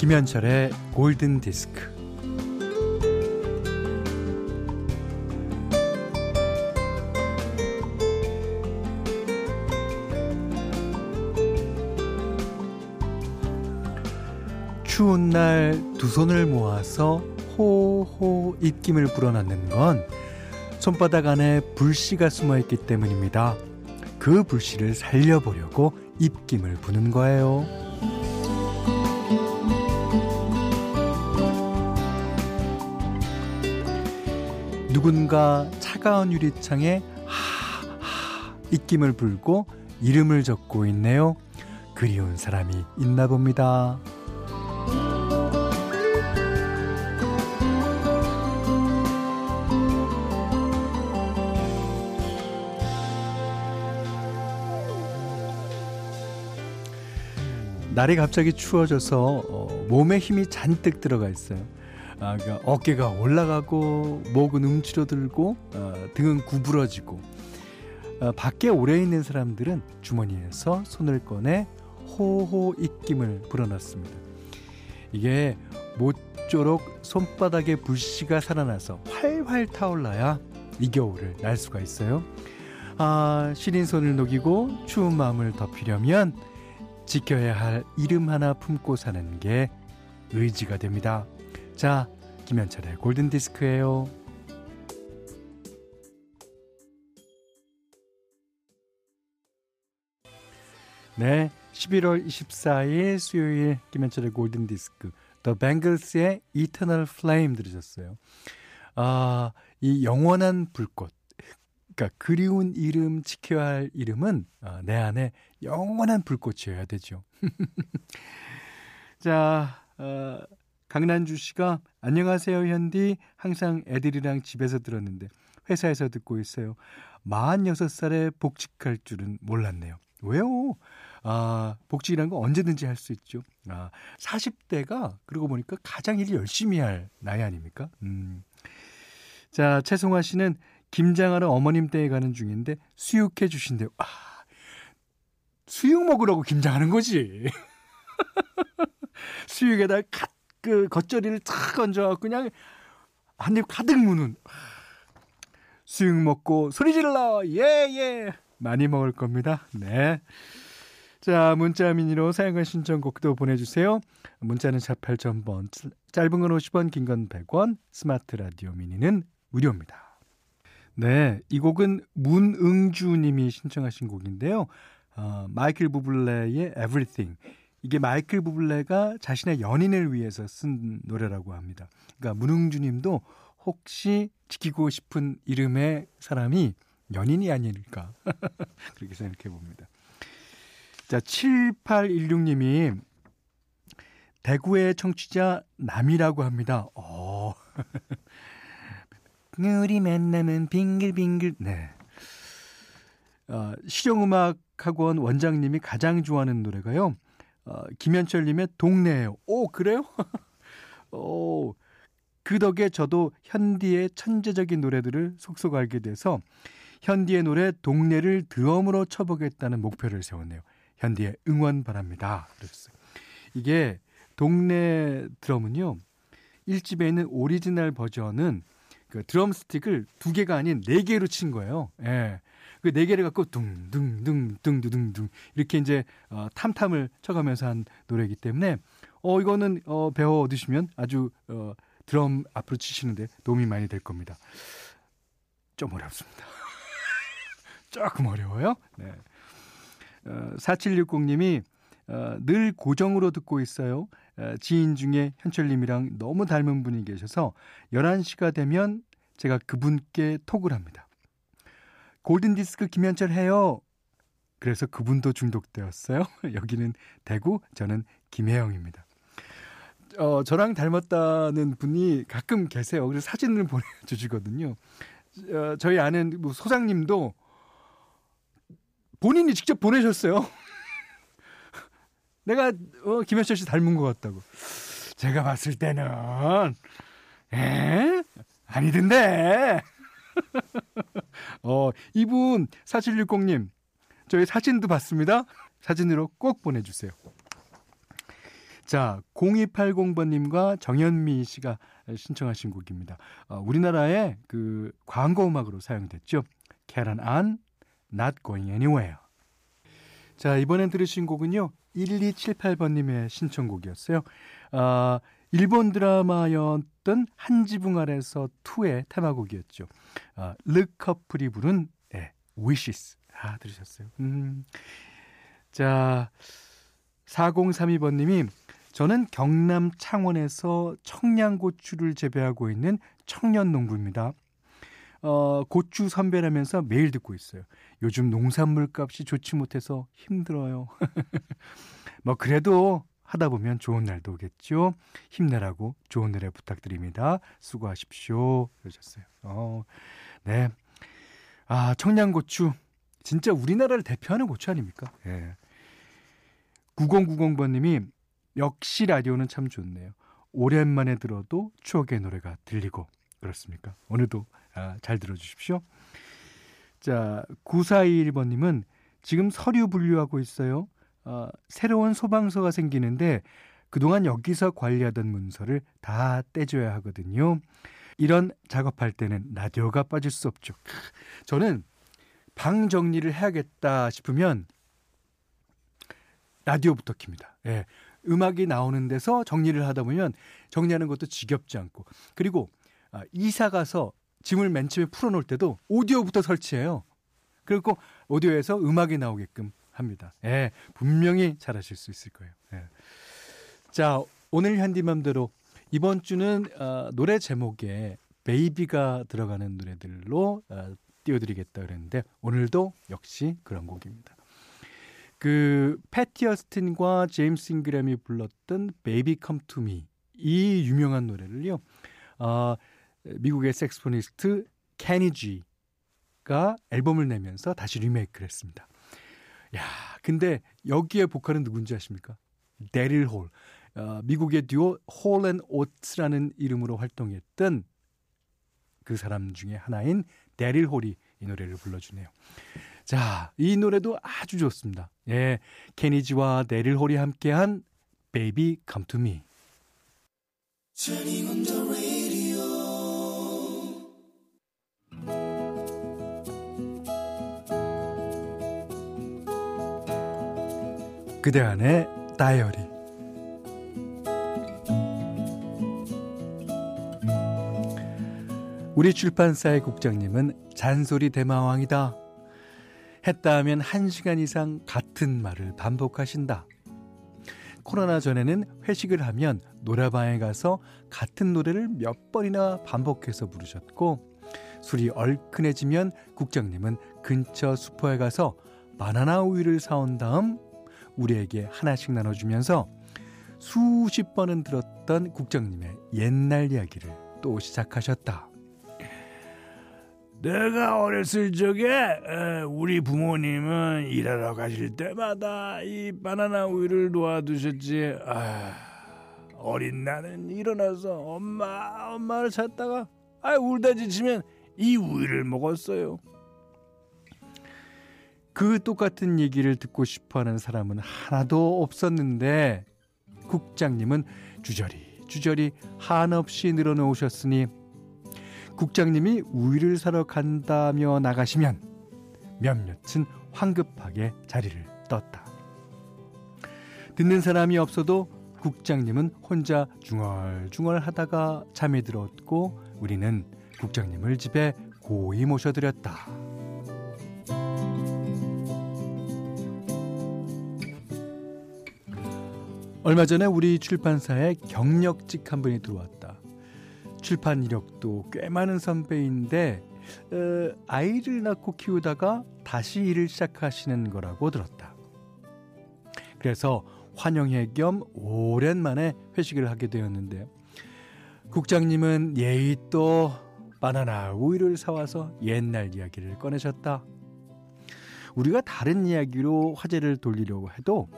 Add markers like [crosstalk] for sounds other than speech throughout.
김현철의 골든 디스크. 추운 날 두 손을 모아서 호호 입김을 불어넣는 건 손바닥 안에 불씨가 숨어 있기 때문입니다. 그 불씨를 살려보려고 입김을 부는 거예요. 누군가 차가운 유리창에 하하 입김을 불고 이름을 적고 있네요. 그리운 사람이 있나 봅니다. 날이 갑자기 추워져서 어, 몸에 힘이 잔뜩 들어가 있어요. 아, 그러니까 어깨가 올라가고 목은 움츠러들고 어, 등은 구부러지고 어, 밖에 오래 있는 사람들은 주머니에서 손을 꺼내 호호 입김을 불어넣습니다. 이게 모쪼록 손바닥에 불씨가 살아나서 활활 타올라야 이 겨울을 날 수가 있어요. 아, 시린 손을 녹이고 추운 마음을 덮이려면 지켜야 할 이름 하나 품고 사는 게 의지가 됩니다. 자, 김현철의 골든 디스크예요. 네, 11월 24일 수요일 김현철의 골든 디스크 더 뱅글스의 Eternal Flame 들으셨어요. 아, 이 영원한 불꽃. 그러니까 그리운 이름 지켜야 할 이름은 아, 내 안에 영원한 불꽃이어야 되죠. [laughs] 자, 어, 강난주 씨가 안녕하세요 현디 항상 애들이랑 집에서 들었는데 회사에서 듣고 있어요. 46살에 복직할 줄은 몰랐네요. 왜요? 아, 복직이란 거 언제든지 할 수 있죠. 아, 40대가 그러고 보니까 가장 일 열심히 할 나이 아닙니까? 음. 자, 최송화 씨는 김장하러 어머님 댁에 가는 중인데 수육해 주신대요. 아, 수육 먹으라고 김장하는 거지. [laughs] 수육에다 가, 그 겉절이를 탁 얹어갖고 그냥 한 입 가득 무는 수육 먹고 소리 질러 예예 예. 많이 먹을 겁니다. 네. 자, 문자 미니로 사용과 신청곡도 보내주세요. 문자는 4 8000번, 짧은 건 50원, 긴 건 100원, 스마트 라디오 미니는 무료입니다. 네, 이 곡은 문응주 님이 신청하신 곡인데요. 어, 마이클 부블레의 Everything. 이게 마이클 부블레가 자신의 연인을 위해서 쓴 노래라고 합니다. 그러니까 문응주 님도 혹시 지키고 싶은 이름의 사람이 연인이 아닐까. [laughs] 그렇게 생각해 봅니다. 자, 7816님이 대구의 청취자 남이라고 합니다. 어. [laughs] 우리 만남은 빙글빙글. 네. 어, 실용음악 학원 원장님이 가장 좋아하는 노래가요. 어, 김현철님의 동네예요. 오, 그래요? [laughs] 오, 그 덕에 저도 현디의 천재적인 노래들을 속속 알게 돼서 현디의 노래 동네를 드럼으로 쳐보겠다는 목표를 세웠네요. 현디의 응원 바랍니다. 그랬어요. 이게 동네 드럼은요. 1집에 있는 오리지널 버전은 그 드럼 스틱을 두 개가 아닌 네 개로 친 거예요. 예. 그 네 개를 갖고 둥둥둥둥둥둥둥 이렇게 이제 어, 탐탐을 쳐가면서 한 노래이기 때문에 어 이거는 어 배워 얻으시면 아주 어 드럼 앞으로 치시는데 도움이 많이 될 겁니다. 좀 어렵습니다. [laughs] 조금 어려워요. 네. 어, 4760님이 어, 늘 고정으로 듣고 있어요. 어, 지인 중에 현철님이랑 너무 닮은 분이 계셔서 11시가 되면 제가 그분께 톡을 합니다. 골든디스크 김현철 해요. 그래서 그분도 중독되었어요. [laughs] 여기는 대구, 저는 김혜영입니다. 어, 저랑 닮았다는 분이 가끔 계세요. 그래서 사진을 [laughs] 보내주시거든요. 어, 저희 아는 뭐 소장님도 본인이 직접 보내셨어요. [laughs] 내가 어, 김현철 씨 닮은 것 같다고. 제가 봤을 때는 에 아니던데. [laughs] 어 이분 4760님 저희 사진도 봤습니다. 사진으로 꼭 보내주세요. 자, 0280번님과 정현미 씨가 신청하신 곡입니다. 어, 우리나라의 그 광고 음악으로 사용됐죠. 캐런 안, Not Going Anywhere. 자, 이번엔 들으신 곡은요. 1278번님의 신청곡이었어요. 아, 일본 드라마였던 한 지붕 아래서 2의 테마곡이었죠. 아, 르커플이 부른 네, Wishes. 아, 들으셨어요. 음. 자, 4032번님이 저는 경남 창원에서 청양고추를 재배하고 있는 청년 농부입니다. 어, 고추 선별하면서 매일 듣고 있어요. 요즘 농산물 값이 좋지 못해서 힘들어요. [laughs] 뭐 그래도 하다 보면 좋은 날도 오겠죠. 힘내라고 좋은 노래 부탁드립니다. 수고하십시오. 그러셨어요. 어, 네. 아, 청양고추. 진짜 우리나라를 대표하는 고추 아닙니까? 예. 9090번님이 역시 라디오는 참 좋네요. 오랜만에 들어도 추억의 노래가 들리고 그렇습니까? 오늘도 아, 잘 들어주십시오. 자, 9421번님은 지금 서류 분류하고 있어요. 아, 새로운 소방서가 생기는데 그동안 여기서 관리하던 문서를 다 떼줘야 하거든요. 이런 작업할 때는 라디오가 빠질 수 없죠. 저는 방 정리를 해야겠다 싶으면 라디오부터 킵니다. 예. 음악이 나오는 데서 정리를 하다 보면 정리하는 것도 지겹지 않고 그리고 아, 이사 가서 짐을 맨 처음에 풀어놓을 때도 오디오부터 설치해요. 그리고 오디오에서 음악이 나오게끔 합니다. 예, 분명히 잘하실 수 있을 거예요. 예. 자, 오늘 현디맘대로 이번 주는 어, 노래 제목에 Baby가 들어가는 노래들로 어, 띄워드리겠다 그랬는데 오늘도 역시 그런 곡입니다. 그 패티 오스틴과 제임스 잉그램이 불렀던 Baby Come To Me 이 유명한 노래를요. 어, 미국의 섹스포니스트 캐니 지가 앨범을 내면서 다시 리메이크를 했습니다. 야, 근데 여기에 보컬은 누군지 아십니까? 데릴 홀. 어, 미국의 듀오 홀 앤 오츠라는 이름으로 활동했던 그 사람 중에 하나인 데릴 홀이 이 노래를 불러주네요. 자, 이 노래도 아주 좋습니다. 예, 케니지와 데릴 홀이 함께한 Baby Come to Me. 그대 안의 다이어리 우리 출판사의 국장님은 잔소리 대마왕이다. 했다 하면 한시간 이상 같은 말을 반복하신다. 코로나 전에는 회식을 하면 노래방에 가서 같은 노래를 몇 번이나 반복해서 부르셨고 술이 얼큰해지면 국장님은 근처 슈퍼에 가서 바나나 우유를 사온 다음 우리에게 하나씩 나눠주면서 수십 번은 들었던 국장님의 옛날 이야기를 또 시작하셨다. 내가 어렸을 적에 우리 부모님은 일하러 가실 때마다 이 바나나 우유를 놓아두셨지. 아, 어린 나는 일어나서 엄마 엄마를 찾다가 아 울다 지치면 이 우유를 먹었어요. 그 똑같은 얘기를 듣고 싶어 하는 사람은 하나도 없었는데 국장님은 주저리 주저리 한없이 늘어놓으셨으니 국장님이 우유를 사러 간다며 나가시면 몇몇은 황급하게 자리를 떴다. 듣는 사람이 없어도 국장님은 혼자 중얼중얼 하다가 잠이 들었고 우리는 국장님을 집에 고이 모셔드렸다. 얼마 전에 우리 출판사에 경력직 한 분이 들어왔다. 출판 이력도 꽤 많은 선배인데 어, 아이를 낳고 키우다가 다시 일을 시작하시는 거라고 들었다. 그래서 환영회 겸 오랜만에 회식을 하게 되었는데 국장님은 예의 또 바나나 우유를 사와서 옛날 이야기를 꺼내셨다. 우리가 다른 이야기로 화제를 돌리려고 해도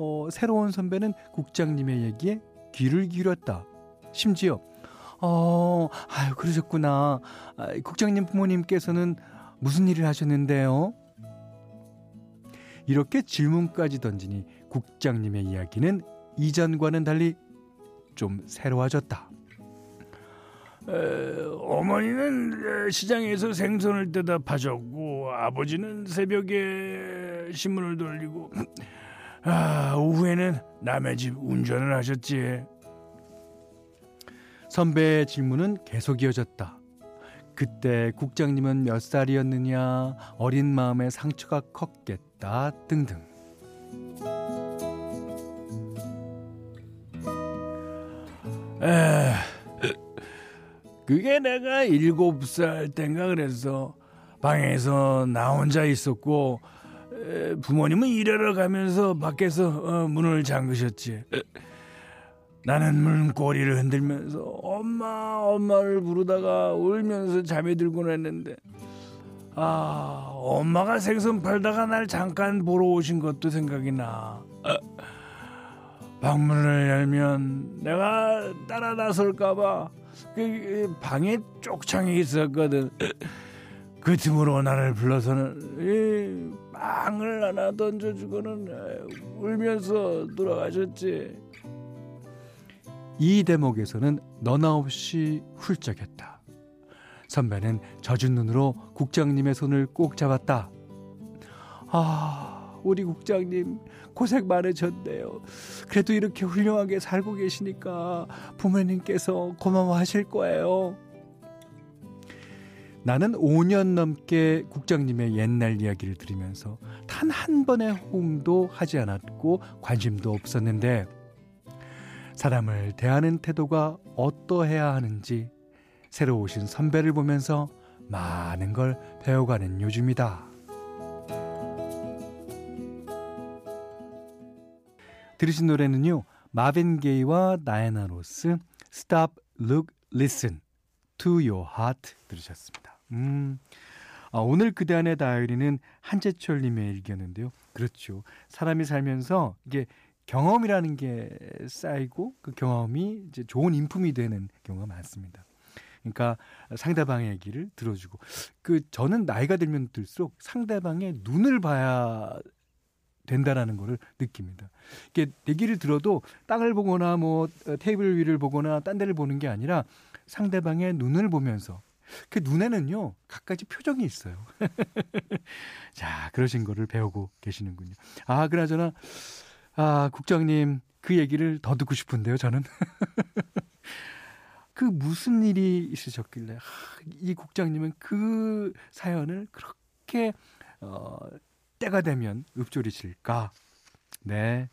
어, 새로운 선배는 국장님의 얘기에 귀를 기울였다. 심지어 어, 아유, 그러셨구나. 아, 국장님 부모님께서는 무슨 일을 하셨는데요? 이렇게 질문까지 던지니 국장님의 이야기는 이전과는 달리 좀 새로워졌다. 에, 어머니는 시장에서 생선을 떼다 파셨고 아버지는 새벽에 신문을 돌리고 아, 오후에는 남의 집 운전을 하셨지. 선배의 질문은 계속 이어졌다. 그때 국장님은 몇 살이었느냐, 어린 마음에 상처가 컸겠다 등등. 에, 그게 내가 일곱 살 땐가 그래서 방에서 나 혼자 있었고 에, 부모님은 일하러 가면서 밖에서 어, 문을 잠그셨지. 나는 문고리를 흔들면서 엄마 엄마를 부르다가 울면서 잠이 들곤 했는데 아 엄마가 생선 팔다가 날 잠깐 보러 오신 것도 생각이 나 방문을 열면 내가 따라 나설까봐 그 방에 쪽창이 있었거든 그 틈으로 나를 불러서는 이 빵을 하나 던져주고는 울면서 돌아가셨지 이 대목에서는 너나 없이 훌쩍했다. 선배는 젖은 눈으로 국장님의 손을 꼭 잡았다. 아, 우리 국장님 고생 많으셨네요. 그래도 이렇게 훌륭하게 살고 계시니까 부모님께서 고마워하실 거예요. 나는 5년 넘게 국장님의 옛날 이야기를 들으면서 단 한 번의 호응도 하지 않았고 관심도 없었는데 사람을 대하는 태도가 어떠해야 하는지 새로 오신 선배를 보면서 많은 걸 배워가는 요즘이다. 들으신 노래는요. 마빈 게이와 나야나 로스 Stop, Look, Listen to Your Heart 들으셨습니다. 음, 아, 오늘 그대 안의 다이어리는 한재철 님의 일기였는데요. 그렇죠. 사람이 살면서 이게 경험이라는 게 쌓이고 그 경험이 이제 좋은 인품이 되는 경우가 많습니다. 그러니까 상대방의 얘기를 들어주고 그 저는 나이가 들면 들수록 상대방의 눈을 봐야 된다라는 거를 느낍니다. 이게 얘기를 들어도 땅을 보거나 뭐 테이블 위를 보거나 딴 데를 보는 게 아니라 상대방의 눈을 보면서 그 눈에는요 갖가지 표정이 있어요. [laughs] 자 그러신 거를 배우고 계시는군요. 아 그나저나 아, 국장님, 그 얘기를 더 듣고 싶은데요, 저는. [laughs] 그 무슨 일이 있으셨길래, 아, 이 국장님은 그 사연을 그렇게, 어, 때가 되면 읊조리실까? 네.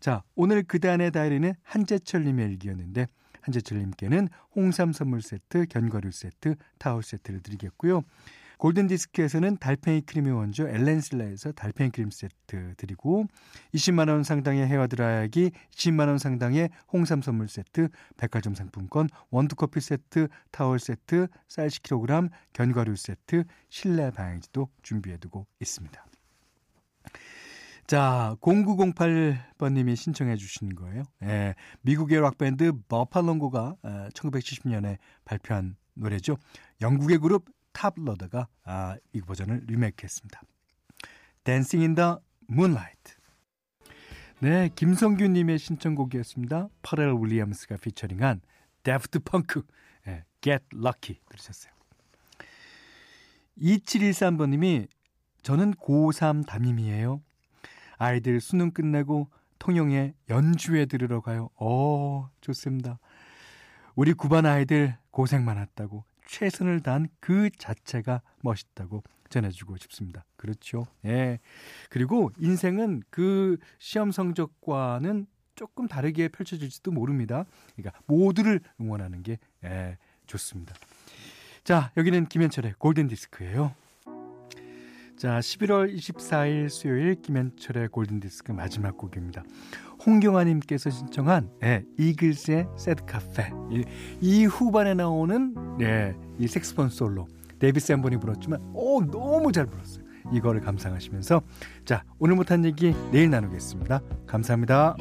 자, 오늘 그날의 다이어리는 한재철님의 일기였는데, 한재철님께는 홍삼 선물 세트, 견과류 세트, 타월 세트를 드리겠고요. 골든디스크에서는 달팽이 크림의 원조 엘렌실라에서 달팽이 크림 세트 드리고 20만 원 상당의 헤어 드라이기, 10만 원 상당의 홍삼 선물 세트, 백화점 상품권, 원두커피 세트, 타월 세트, 쌀 10kg, 견과류 세트, 실내 방향제도 준비해두고 있습니다. 자, 0908번님이 신청해 주신 거예요. 예, 미국의 락밴드 버팔롱고가 1970년에 발표한 노래죠. 영국의 그룹 탑로더가 아, 이 버전을 리메이크했습니다. Dancing in the Moonlight. 네, 김성규님의 신청곡이었습니다. 파렐 윌리엄스가 피처링한 다프트 펑크 네, Get Lucky 들으셨어요. 2713번님이 저는 고3 담임이에요. 아이들 수능 끝내고 통영에 연주회 들으러 가요. 어, 좋습니다. 우리 구반 아이들 고생 많았다고 최선을 다한 그 자체가 멋있다고 전해주고 싶습니다. 그렇죠. 예. 그리고 인생은 그 시험 성적과는 조금 다르게 펼쳐질지도 모릅니다. 그러니까 모두를 응원하는 게 예, 좋습니다. 자, 여기는 김현철의 골든 디스크예요. 자, 11월 24일 수요일 김현철의 골든 디스크 마지막 곡입니다. 홍경아님께서 신청한 예, 이글스의 Sad Cafe. 이, 이, 후반에 나오는 예, 이 색스폰 솔로. 데이비드 샌본이 불었지만 오 너무 잘 불었어요. 이거를 감상하시면서 자 오늘 못한 얘기 내일 나누겠습니다. 감사합니다.